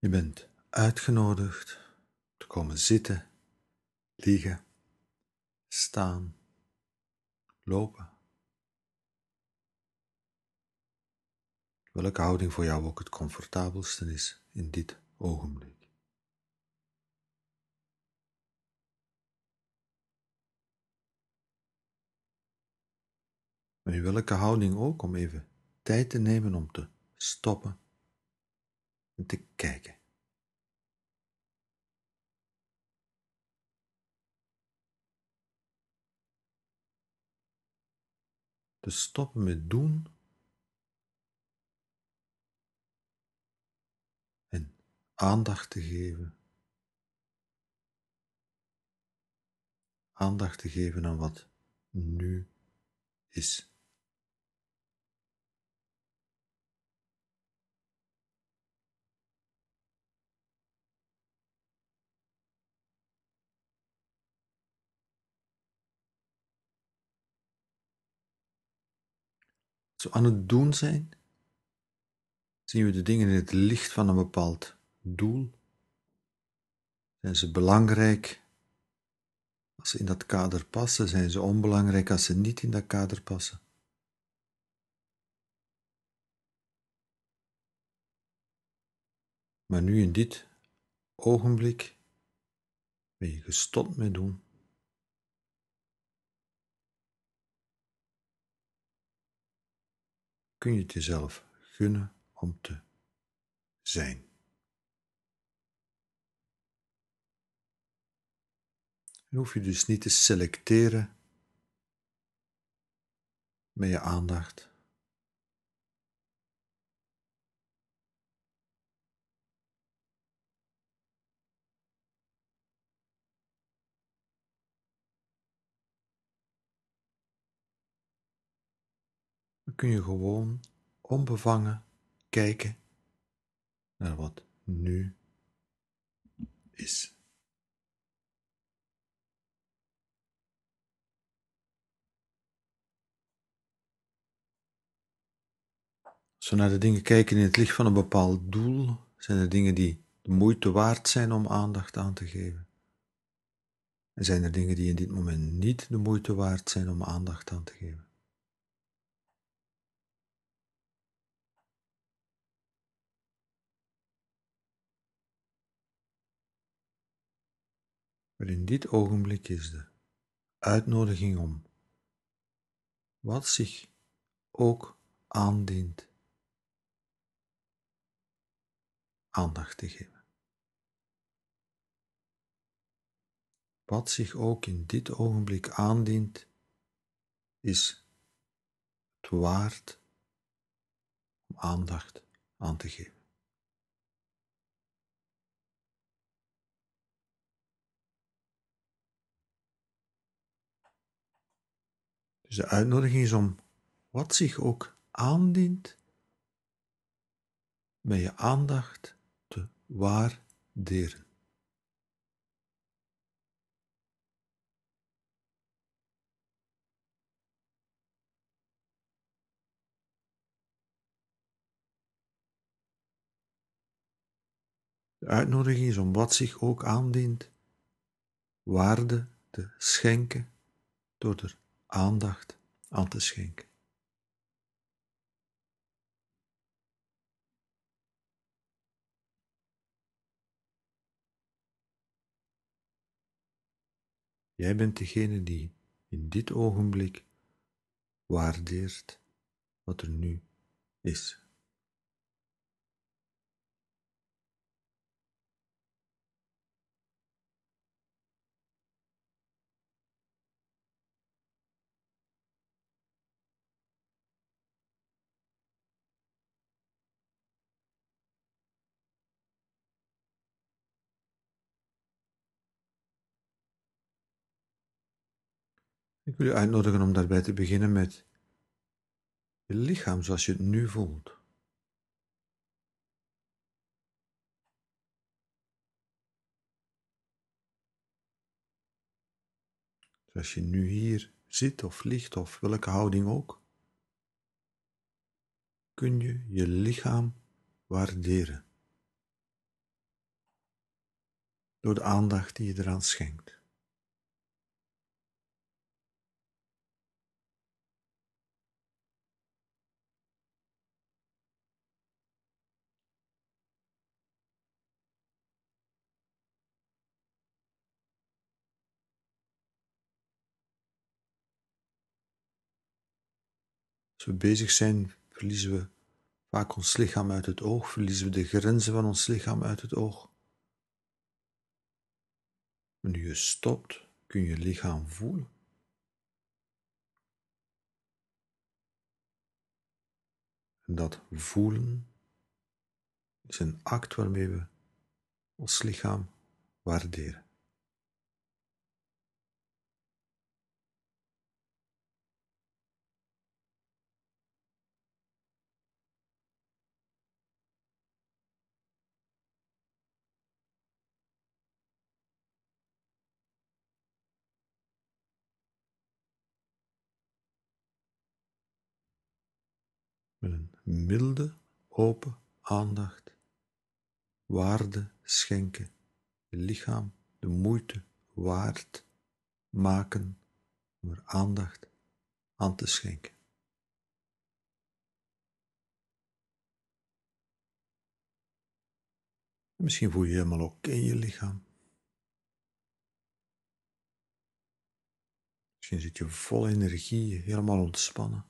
Je bent uitgenodigd te komen zitten, liggen, staan, lopen. Welke houding voor jou ook het comfortabelste is in dit ogenblik. Maar in welke houding ook om even tijd te nemen om te stoppen en te kijken. Te stoppen met doen en aandacht te geven. Aandacht te geven aan wat nu is. Zo aan het doen zijn, zien we de dingen in het licht van een bepaald doel. Zijn ze belangrijk als ze in dat kader passen? Zijn ze onbelangrijk als ze niet in dat kader passen? Maar nu in dit ogenblik ben je gestopt met doen. Kun je het jezelf gunnen om te zijn. En hoef je dus niet te selecteren met je aandacht. Kun je gewoon onbevangen kijken naar wat nu is. Als we naar de dingen kijken in het licht van een bepaald doel, zijn er dingen die de moeite waard zijn om aandacht aan te geven. En zijn er dingen die in dit moment niet de moeite waard zijn om aandacht aan te geven. Maar in dit ogenblik is de uitnodiging om wat zich ook aandient aandacht te geven. Wat zich ook in dit ogenblik aandient, is het waard om aandacht aan te geven. Dus de uitnodiging is om wat zich ook aandient, met je aandacht te waarderen. De uitnodiging is om wat zich ook aandient, waarde te schenken door er aandacht aan te schenken. Jij bent degene die in dit ogenblik waardeert wat er nu is. Ik wil je uitnodigen om daarbij te beginnen met je lichaam zoals je het nu voelt. Zoals je nu hier zit of ligt of welke houding ook, kun je je lichaam waarderen. door de aandacht die je eraan schenkt. Als we bezig zijn, verliezen we vaak ons lichaam uit het oog, verliezen we de grenzen van ons lichaam uit het oog. Wanneer je stopt, kun je lichaam voelen. En dat voelen is een act waarmee we ons lichaam waarderen. Met een milde, open aandacht, waarde schenken, je lichaam de moeite waard maken om er aandacht aan te schenken. misschien voel je je helemaal oké in je lichaam. Misschien zit je vol energie, helemaal ontspannen.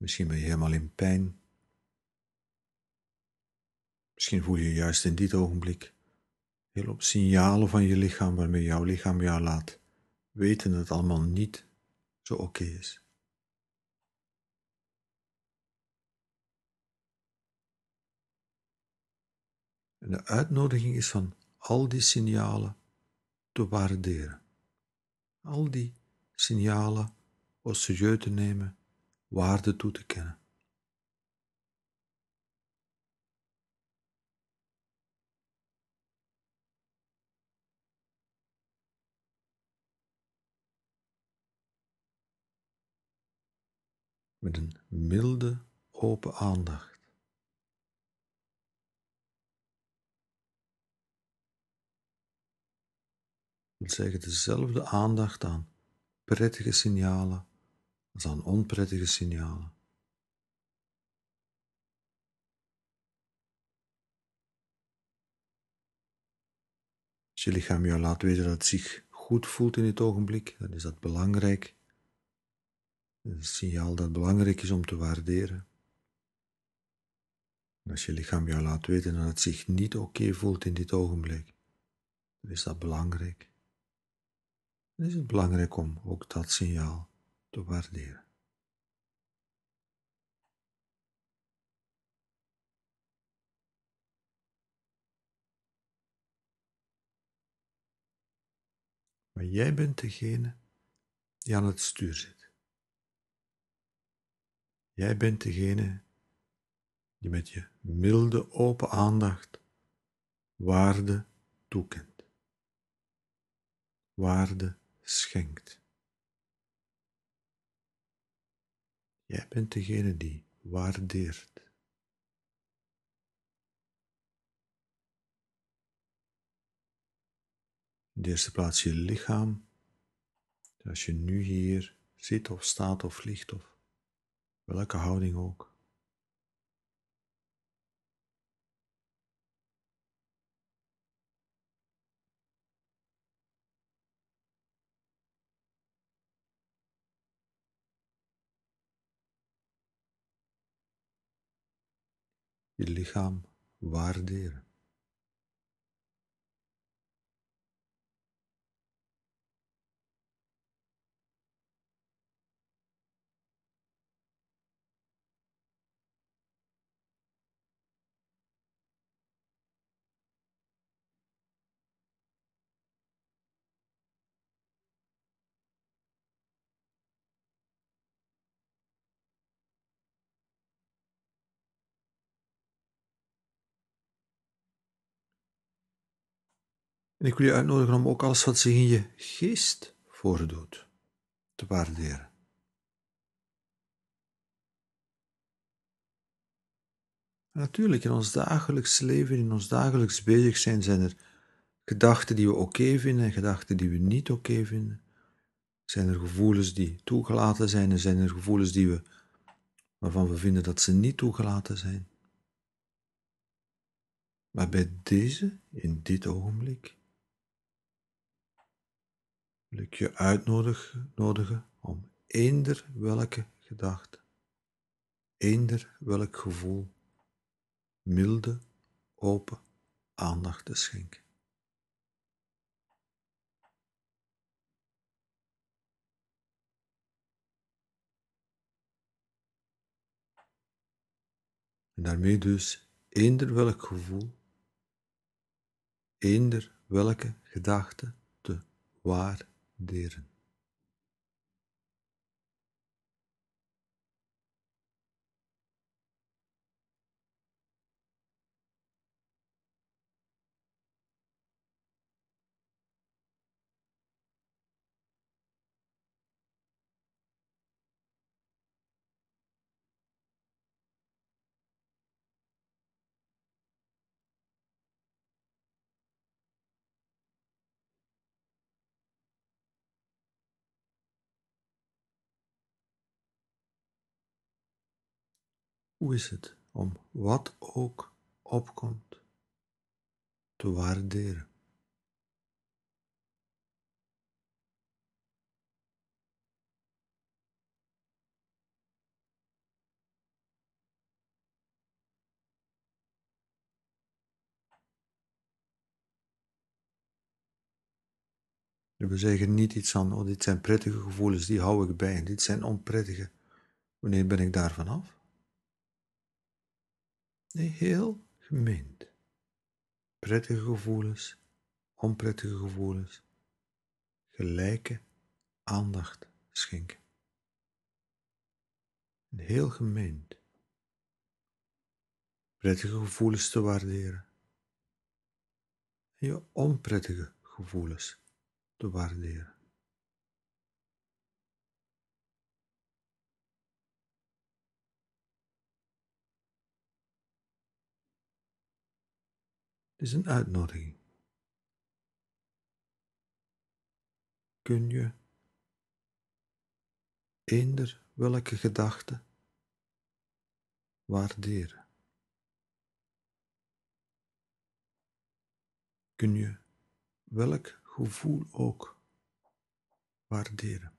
Misschien ben je helemaal in pijn. Misschien voel je juist in dit ogenblik heel op signalen van je lichaam waarmee jouw lichaam jou laat weten dat het allemaal niet zo oké is. En de uitnodiging is van al die signalen te waarderen. Al die signalen serieus te nemen waarde toe te kennen. Met een milde, open aandacht. Wil zeggen dezelfde aandacht aan prettige signalen aan onprettige signalen. Als je lichaam jou laat weten dat het zich goed voelt in dit ogenblik, dan is dat belangrijk. Een signaal dat belangrijk is om te waarderen. als je lichaam jou laat weten dat het zich niet oké voelt in dit ogenblik, dan is dat belangrijk. Dan is het belangrijk om ook dat signaal te waarderen. Maar jij bent degene die aan het stuur zit. Jij bent degene die met je milde open aandacht waarde toekent, waarde schenkt. Jij bent degene die waardeert. In de eerste plaats je lichaam. Als je nu hier zit of staat of ligt of welke houding ook. Je lichaam waarderen. En ik wil je uitnodigen om ook alles wat zich in je geest voordoet te waarderen. Natuurlijk, in ons dagelijks leven, in ons dagelijks bezig zijn, zijn er gedachten die we oké vinden en gedachten die we niet oké vinden. Zijn er gevoelens die toegelaten zijn en zijn er gevoelens die we, waarvan we vinden dat ze niet toegelaten zijn. Maar bij deze, in dit ogenblik, wil ik je uitnodigen om eender welke gedachte, eender welk gevoel, milde, open aandacht te schenken. En daarmee dus eender welk gevoel, eender welke gedachte te waarderen. Hoe is het om wat ook opkomt te waarderen? We zeggen niet iets aan, oh, dit zijn prettige gevoelens, die hou ik bij, dit zijn onprettige. Wanneer ben ik daarvan af? Nee, heel gemeend. Prettige gevoelens, onprettige gevoelens, gelijke aandacht schenken. heel gemeend. Prettige gevoelens te waarderen. En je onprettige gevoelens te waarderen. Is een uitnodiging. Kun je eender welke gedachte waarderen? Kun je welk gevoel ook waarderen?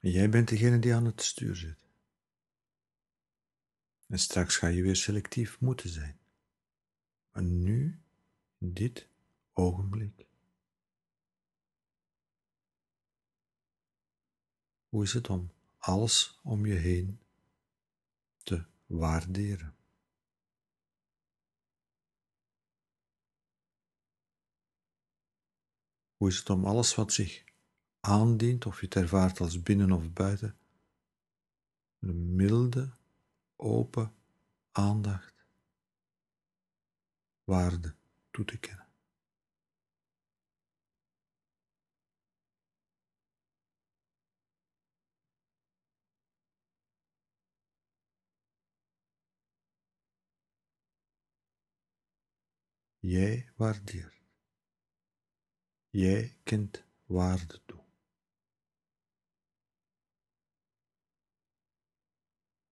En jij bent degene die aan het stuur zit. En straks ga je weer selectief moeten zijn. Maar nu, dit ogenblik, hoe is het om alles om je heen te waarderen? Hoe is het om alles wat zich aandient, of je het ervaart als binnen of buiten, een milde open aandacht waarde toe te kennen. Jij waardeert. Jij kent waarde toe.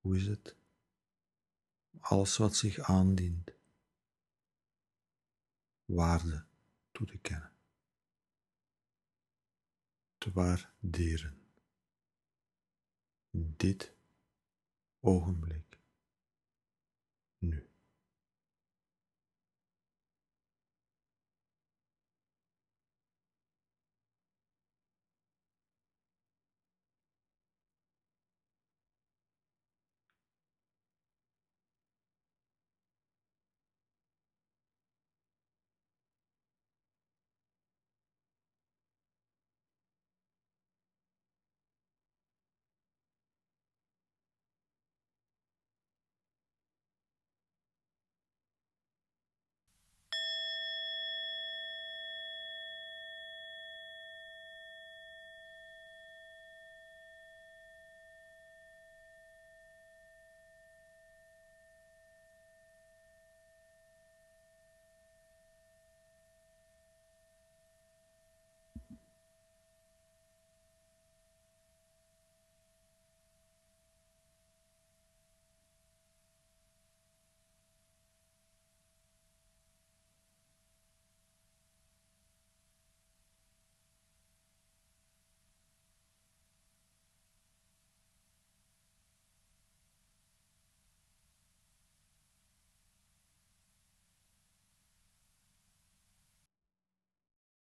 Hoe is het? alles wat zich aandient. Waarde toe te kennen, te waarderen. Dit ogenblik, nu.